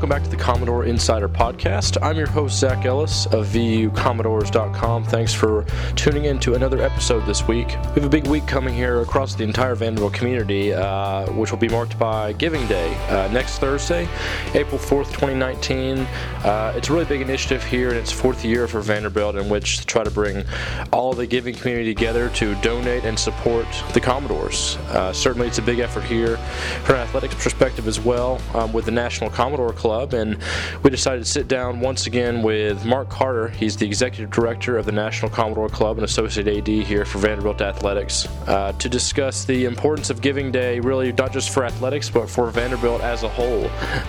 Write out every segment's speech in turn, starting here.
Welcome back to the Commodore Insider Podcast. I'm your host, Zach Ellis of VUCommodores.com. Thanks for tuning in to another episode this week. We have a big week coming here across the entire Vanderbilt community, uh, which will be marked by Giving Day uh, next Thursday, April 4th, 2019. Uh, it's a really big initiative here in its fourth year for Vanderbilt, in which to try to bring all the giving community together to donate and support the Commodores. Uh, certainly, it's a big effort here from an athletics perspective as well um, with the National Commodore Club, and we decided to sit down once again with Mark Carter. He's the executive director of the National Commodore Club and associate AD here for Vanderbilt Athletics uh, to discuss the importance of Giving Day, really not just for athletics but for Vanderbilt as a whole.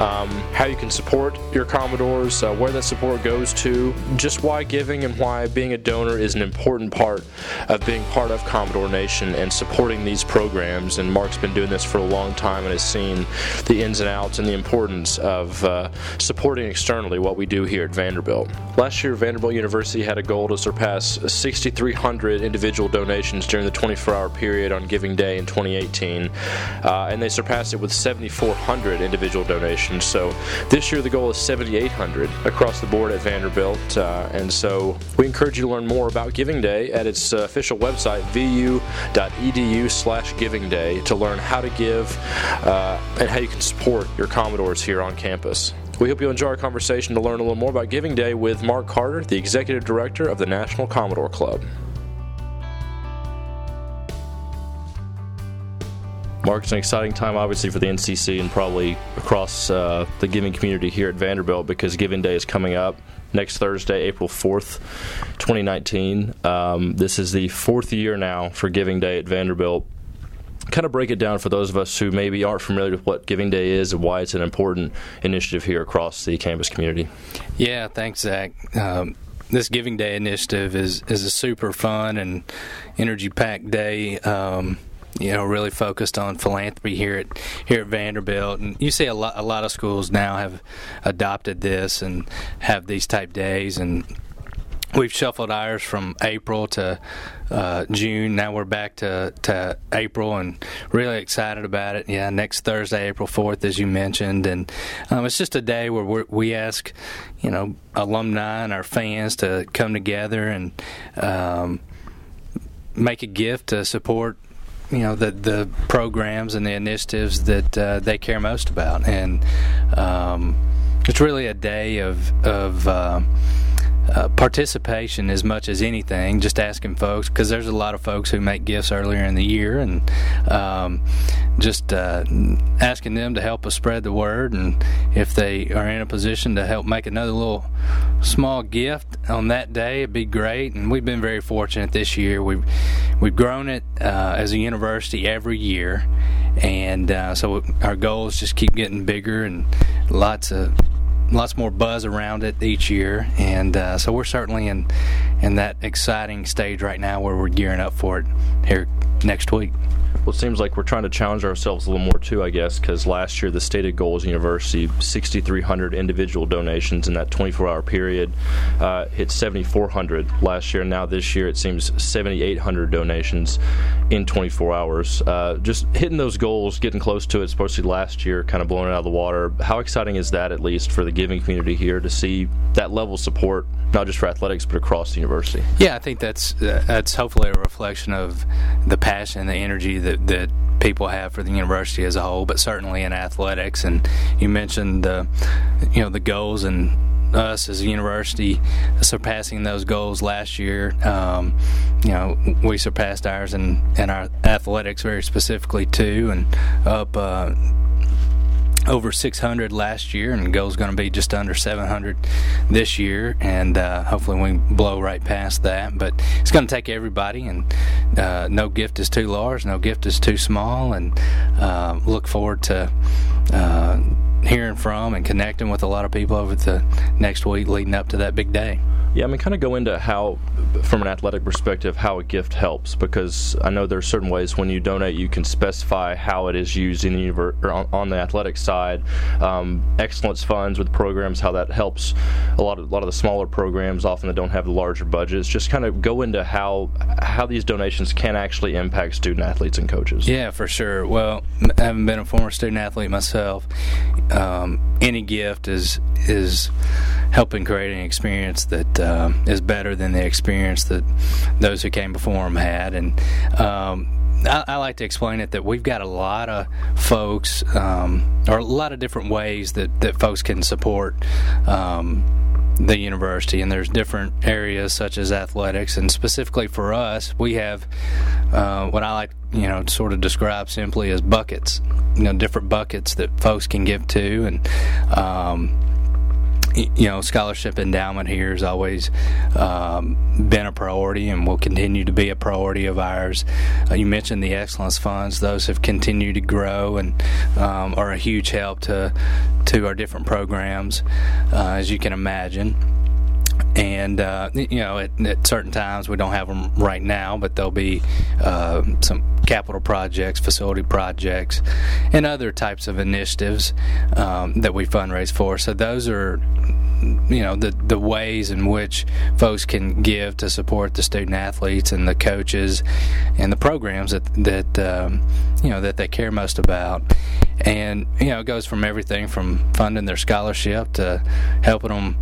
Um, how you can support your Commodores, uh, where that support goes to, just why giving and why being a donor is an important part of being part of Commodore Nation and supporting these programs. And Mark's been doing this for a long time and has seen the ins and outs and the importance of uh, supporting externally what we do here at Vanderbilt. Last year, Vanderbilt University had a goal to surpass 6,300 individual donations during the 24 hour period on Giving Day in 2018, uh, and they surpassed it with 7,400 individual donations. So this year, the goal is 7,800 across the board at Vanderbilt, uh, and so we encourage you to learn more about Giving Day at its uh, official website, vu.edu slash giving day, to learn how to give uh, and how you can support your Commodores here on campus. We hope you enjoy our conversation to learn a little more about Giving Day with Mark Carter, the Executive Director of the National Commodore Club. Mark, it's an exciting time, obviously, for the NCC and probably across uh, the giving community here at Vanderbilt because Giving Day is coming up next Thursday, April 4th, 2019. Um, this is the fourth year now for Giving Day at Vanderbilt. Kind of break it down for those of us who maybe aren't familiar with what Giving Day is and why it's an important initiative here across the campus community. Yeah, thanks, Zach. Um, this Giving Day initiative is is a super fun and energy packed day. Um, you know, really focused on philanthropy here at here at Vanderbilt, and you see a lot a lot of schools now have adopted this and have these type days, and we've shuffled ours from April to uh, June. Now we're back to, to April and really excited about it. Yeah, next Thursday, April 4th, as you mentioned. And um, it's just a day where we ask, you know, alumni and our fans to come together and um, make a gift to support you know the the programs and the initiatives that uh, they care most about, and um, it's really a day of of uh, uh, participation as much as anything. Just asking folks because there's a lot of folks who make gifts earlier in the year, and um, just uh, asking them to help us spread the word. And if they are in a position to help make another little small gift on that day, it'd be great. And we've been very fortunate this year. We've we've grown it uh, as a university every year, and uh, so our goals just keep getting bigger and lots of lots more buzz around it each year, and uh, so we're certainly in in that exciting stage right now where we're gearing up for it here next week. Well, it seems like we're trying to challenge ourselves a little more too, I guess, because last year the stated goal as university 6,300 individual donations in that 24-hour period uh, hit 7,400 last year. And now this year it seems 7,800 donations in 24 hours. Uh, just hitting those goals, getting close to it, especially last year, kind of blowing it out of the water. How exciting is that, at least for the giving community here, to see that level of support, not just for athletics but across the university? Yeah, I think that's uh, that's hopefully a reflection of the passion and the energy that that, people have for the university as a whole, but certainly in athletics. And you mentioned the, you know, the goals and us as a university surpassing those goals last year. Um, you know, we surpassed ours in, in our athletics very specifically too, and up. Uh, over 600 last year, and the goal is going to be just under 700 this year, and uh, hopefully we blow right past that. But it's going to take everybody, and uh, no gift is too large, no gift is too small, and uh, look forward to uh, hearing from and connecting with a lot of people over the next week leading up to that big day. Yeah, I mean, kind of go into how, from an athletic perspective, how a gift helps because I know there are certain ways when you donate, you can specify how it is used in the universe or on, on the athletic side. Um, excellence funds with programs, how that helps a lot of a lot of the smaller programs, often that don't have the larger budgets. Just kind of go into how how these donations can actually impact student athletes and coaches. Yeah, for sure. Well, having been a former student athlete myself, um, any gift is is helping create an experience that uh, is better than the experience that those who came before them had. And um, I, I, like to explain it that we've got a lot of folks, um, or a lot of different ways that, that folks can support um, the university, and there's different areas such as athletics, and specifically for us, we have uh, what I like, you know, sort of describe simply as buckets, you know, different buckets that folks can give to, and um, you know, scholarship endowment here has always um, been a priority and will continue to be a priority of ours. Uh, you mentioned the excellence funds; those have continued to grow and um, are a huge help to to our different programs, uh, as you can imagine and uh, you know at, at, certain times we don't have them right now but there'll be uh, some capital projects facility projects and other types of initiatives um, that we fundraise for. So those are you know the the ways in which folks can give to support the student athletes and the coaches and the programs that that um, you know that they care most about and you know it goes from everything from funding their scholarship to helping them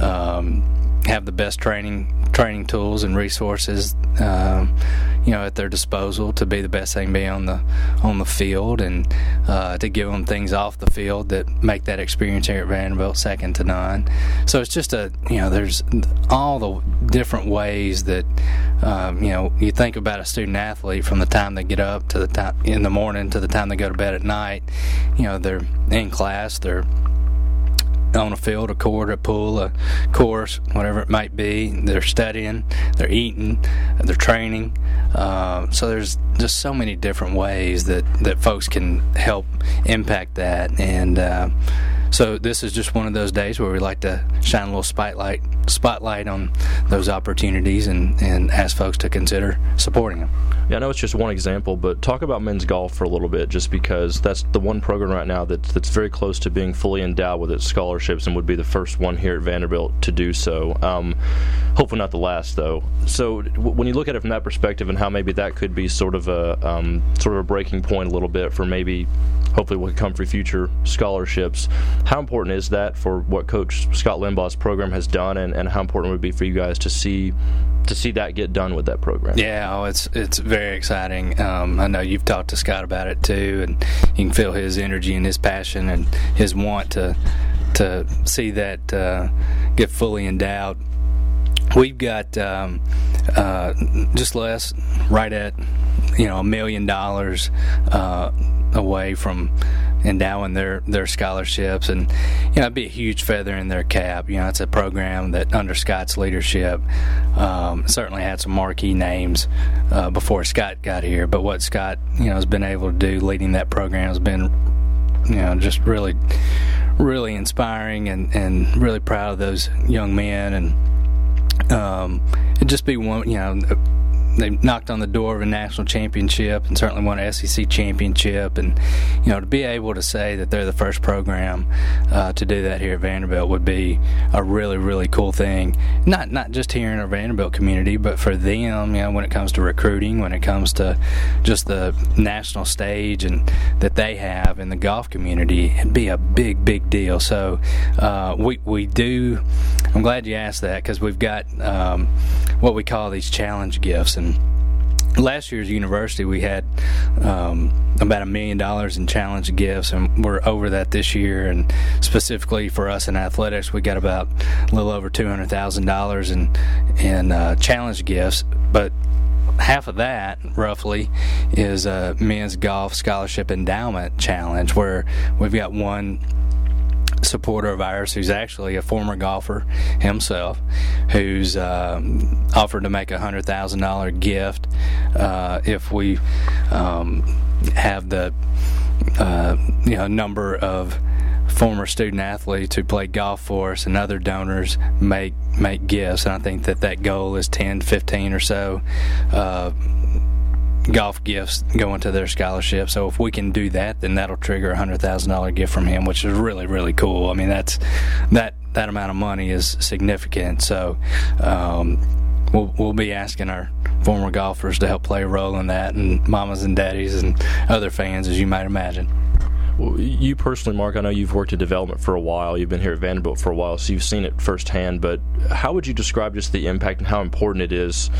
um, have the best training training tools and resources um, you know at their disposal to be the best they can be on the on the field and uh, to give them things off the field that make that experience here at Vanderbilt second to none. So it's just a you know there's all the different ways that um, you know you think about a student athlete from the time they get up to the time in the morning to the time they go to bed at night. You know they're in class, they're on a field, a court, a pool, a course, whatever it might be. They're studying, they're eating, they're training. Uh, so there's just so many different ways that, that folks can help impact that. And uh, so this is just one of those days where we like to shine a little spotlight spotlight on those opportunities and, and ask folks to consider supporting them. Yeah, I know it's just one example, but talk about men's golf for a little bit, just because that's the one program right now that's, that's very close to being fully endowed with its scholarships and would be the first one here at Vanderbilt to do so. Um, hopefully, not the last, though. So, w- when you look at it from that perspective and how maybe that could be sort of a um, sort of a breaking point a little bit for maybe hopefully what come for future scholarships. How important is that for what Coach Scott Limbaugh's program has done, and, and how important would be for you guys to see to see that get done with that program? Yeah, oh, it's it's very exciting. Um, I know you've talked to Scott about it too, and you can feel his energy and his passion and his want to to see that uh, get fully endowed. We've got um, uh, just less, right at you know a million dollars uh, away from endowing their their scholarships, and you know it'd be a huge feather in their cap. You know, it's a program that under Scott's leadership um, certainly had some marquee names uh, before Scott got here. But what Scott you know has been able to do leading that program has been you know just really really inspiring and and really proud of those young men and um, just be one you know they knocked on the door of a national championship and certainly won an SEC championship. And you know, to be able to say that they're the first program uh, to do that here at Vanderbilt would be a really, really cool thing. Not not just here in our Vanderbilt community, but for them. You know, when it comes to recruiting, when it comes to just the national stage and that they have in the golf community, it'd be a big, big deal. So uh, we we do. I'm glad you asked that because we've got um, what we call these challenge gifts. And last year's university we had um, about a million dollars in challenge gifts and we're over that this year. And specifically for us in athletics we got about a little over $200000 in, in uh, challenge gifts. But half of that roughly is a men's golf scholarship endowment challenge where we've got one supporter of ours who's actually a former golfer himself, who's um, offered to make a hundred thousand dollar gift uh, if we um, have the uh, you know number of former student athletes who play golf for us and other donors make make gifts. And I think that that goal is 10 to 15 or so. Golf gifts going to their scholarship. So if we can do that, then that'll trigger a hundred thousand dollar gift from him, which is really really cool. I mean that's that that amount of money is significant. So um, we'll we'll be asking our former golfers to help play a role in that, and mamas and daddies and other fans, as you might imagine. You personally, Mark, I know you've worked in development for a while. You've been here at Vanderbilt for a while, so you've seen it firsthand. But how would you describe just the impact and how important it is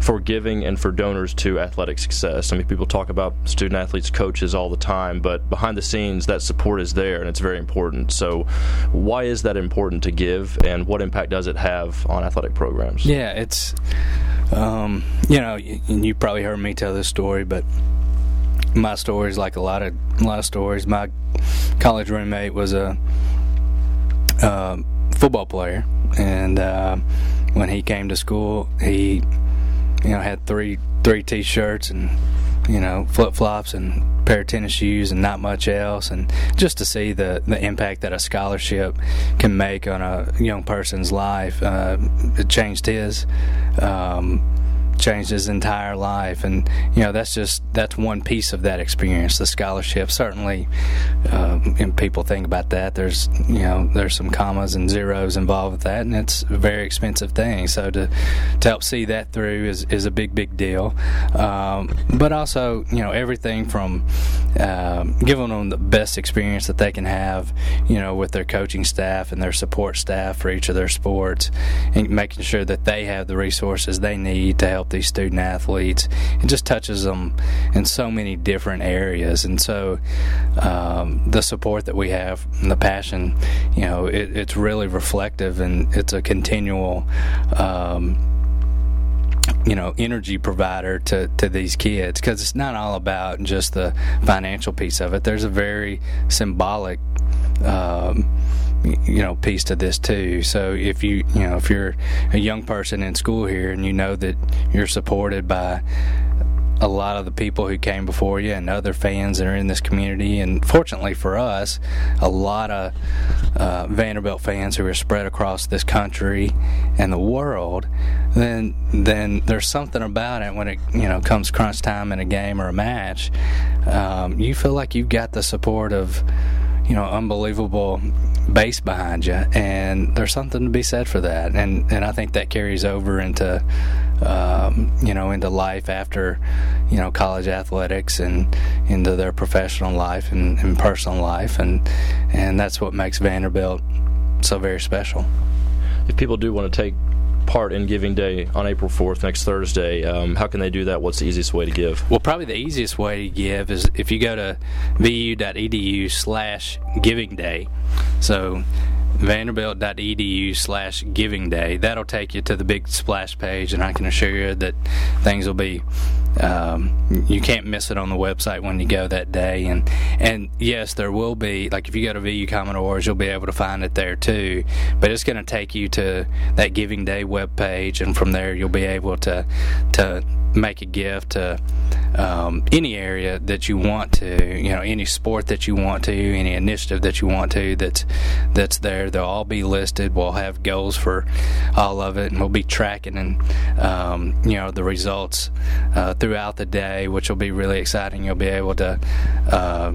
for giving and for donors to athletic success? I mean, people talk about student athletes, coaches all the time, but behind the scenes, that support is there and it's very important. So, why is that important to give, and what impact does it have on athletic programs? Yeah, it's, um, you know, you, you probably heard me tell this story, but my stories, like a lot of a lot of stories. My college roommate was a uh, football player, and uh, when he came to school, he you know had three three t-shirts and you know flip flops and pair of tennis shoes and not much else and just to see the the impact that a scholarship can make on a young person's life uh, it changed his um, changed his entire life and you know that's just that's one piece of that experience the scholarship. Certainly uh, and people think about that. There's you know there's some commas and zeros involved with that and it's a very expensive thing. So to to help see that through is, is a big big deal. Um, but also you know everything from um, giving them the best experience that they can have you know with their coaching staff and their support staff for each of their sports and making sure that they have the resources they need to help these student athletes. It just touches them in so many different areas, and so um, the support that we have and the passion, you know, it, it's really reflective and it's a continual. Um, you know energy provider to, to these kids because it's not all about just the financial piece of it there's a very symbolic um, you know piece to this too. So if you you know if you're a young person in school here and you know that you're supported by a lot of the people who came before you and other fans that are in this community and fortunately for us a lot of uh, Vanderbilt fans who are spread across this country and the world then then there's something about it when it you know comes crunch time in a game or a match. Um, you feel like you've got the support of you know unbelievable base behind you, and there's something to be said for that. And and I think that carries over into um, you know into life after you know college athletics and into their professional life and, and personal life, and and that's what makes Vanderbilt so very special. If people do want to take part in Giving Day on April 4th, next Thursday. Um, how can they do that? What's the easiest way to give? Well, probably the easiest way to give is if you go to vu.edu slash giving day. So vanderbilt.edu slash giving day. That'll take you to the big splash page, and I can assure you that things will be. Um, you can't miss it on the website when you go that day, and and yes, there will be like if you go to VU Commodores, you'll be able to find it there too. But it's going to take you to that Giving Day web page, and from there you'll be able to to make a gift to um, any area that you want to, you know, any sport that you want to, any initiative that you want to that's that's there. They'll all be listed. We'll have goals for all of it, and we'll be tracking and um, you know the results uh, throughout the day, which will be really exciting. You'll be able to. Uh,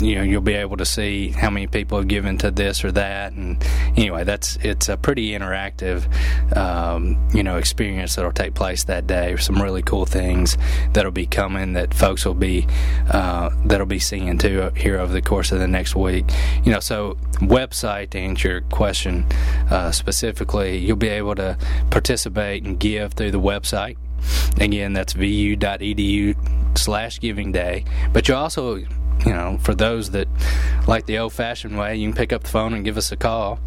you know you'll be able to see how many people have given to this or that. And anyway that's it's a pretty interactive um, you know experience that'll take place that day. Some really cool things that'll be coming that folks will be uh, that'll be seeing too here over the course of the next week. You know so website to answer your question uh, specifically you'll be able to participate and give through the website. Again that's vu.edu slash giving day but you also you know, for those that like the old fashioned way, you can pick up the phone and give us a call.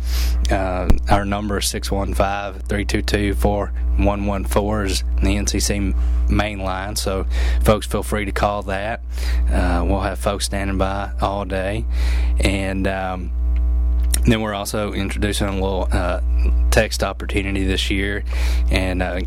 Uh, our number is 615 322 4114 is the NCC main line. So, folks, feel free to call that. Uh, we'll have folks standing by all day. And, um, then we're also introducing a little uh, text opportunity this year and uh,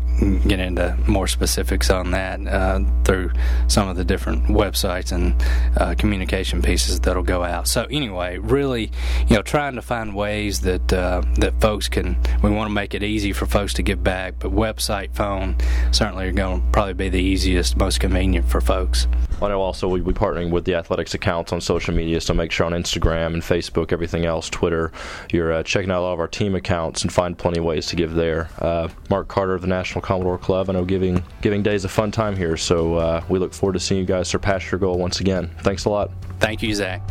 get into more specifics on that uh, through some of the different websites and uh, communication pieces that'll go out. So anyway, really, you know, trying to find ways that uh, that folks can. We want to make it easy for folks to give back, but website, phone, certainly are going to probably be the easiest, most convenient for folks. I know also we'll be partnering with the athletics accounts on social media, so make sure on Instagram and Facebook, everything else, Twitter, you're uh, checking out all of our team accounts and find plenty of ways to give there. Uh, Mark Carter of the National Commodore Club. I know giving Giving Day is a fun time here, so uh, we look forward to seeing you guys surpass your goal once again. Thanks a lot. Thank you, Zach.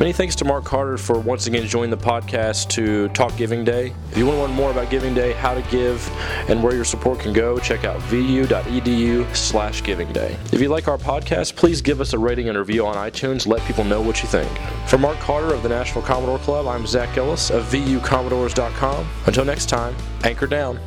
Many thanks to Mark Carter for once again joining the podcast to talk Giving Day. If you want to learn more about Giving Day, how to give, and where your support can go, check out vu.edu slash giving day. If you like our podcast, please give us a rating and review on iTunes. Let people know what you think. For Mark Carter of the National Commodore Club, I'm Zach Ellis of vucommodores.com. Until next time, anchor down.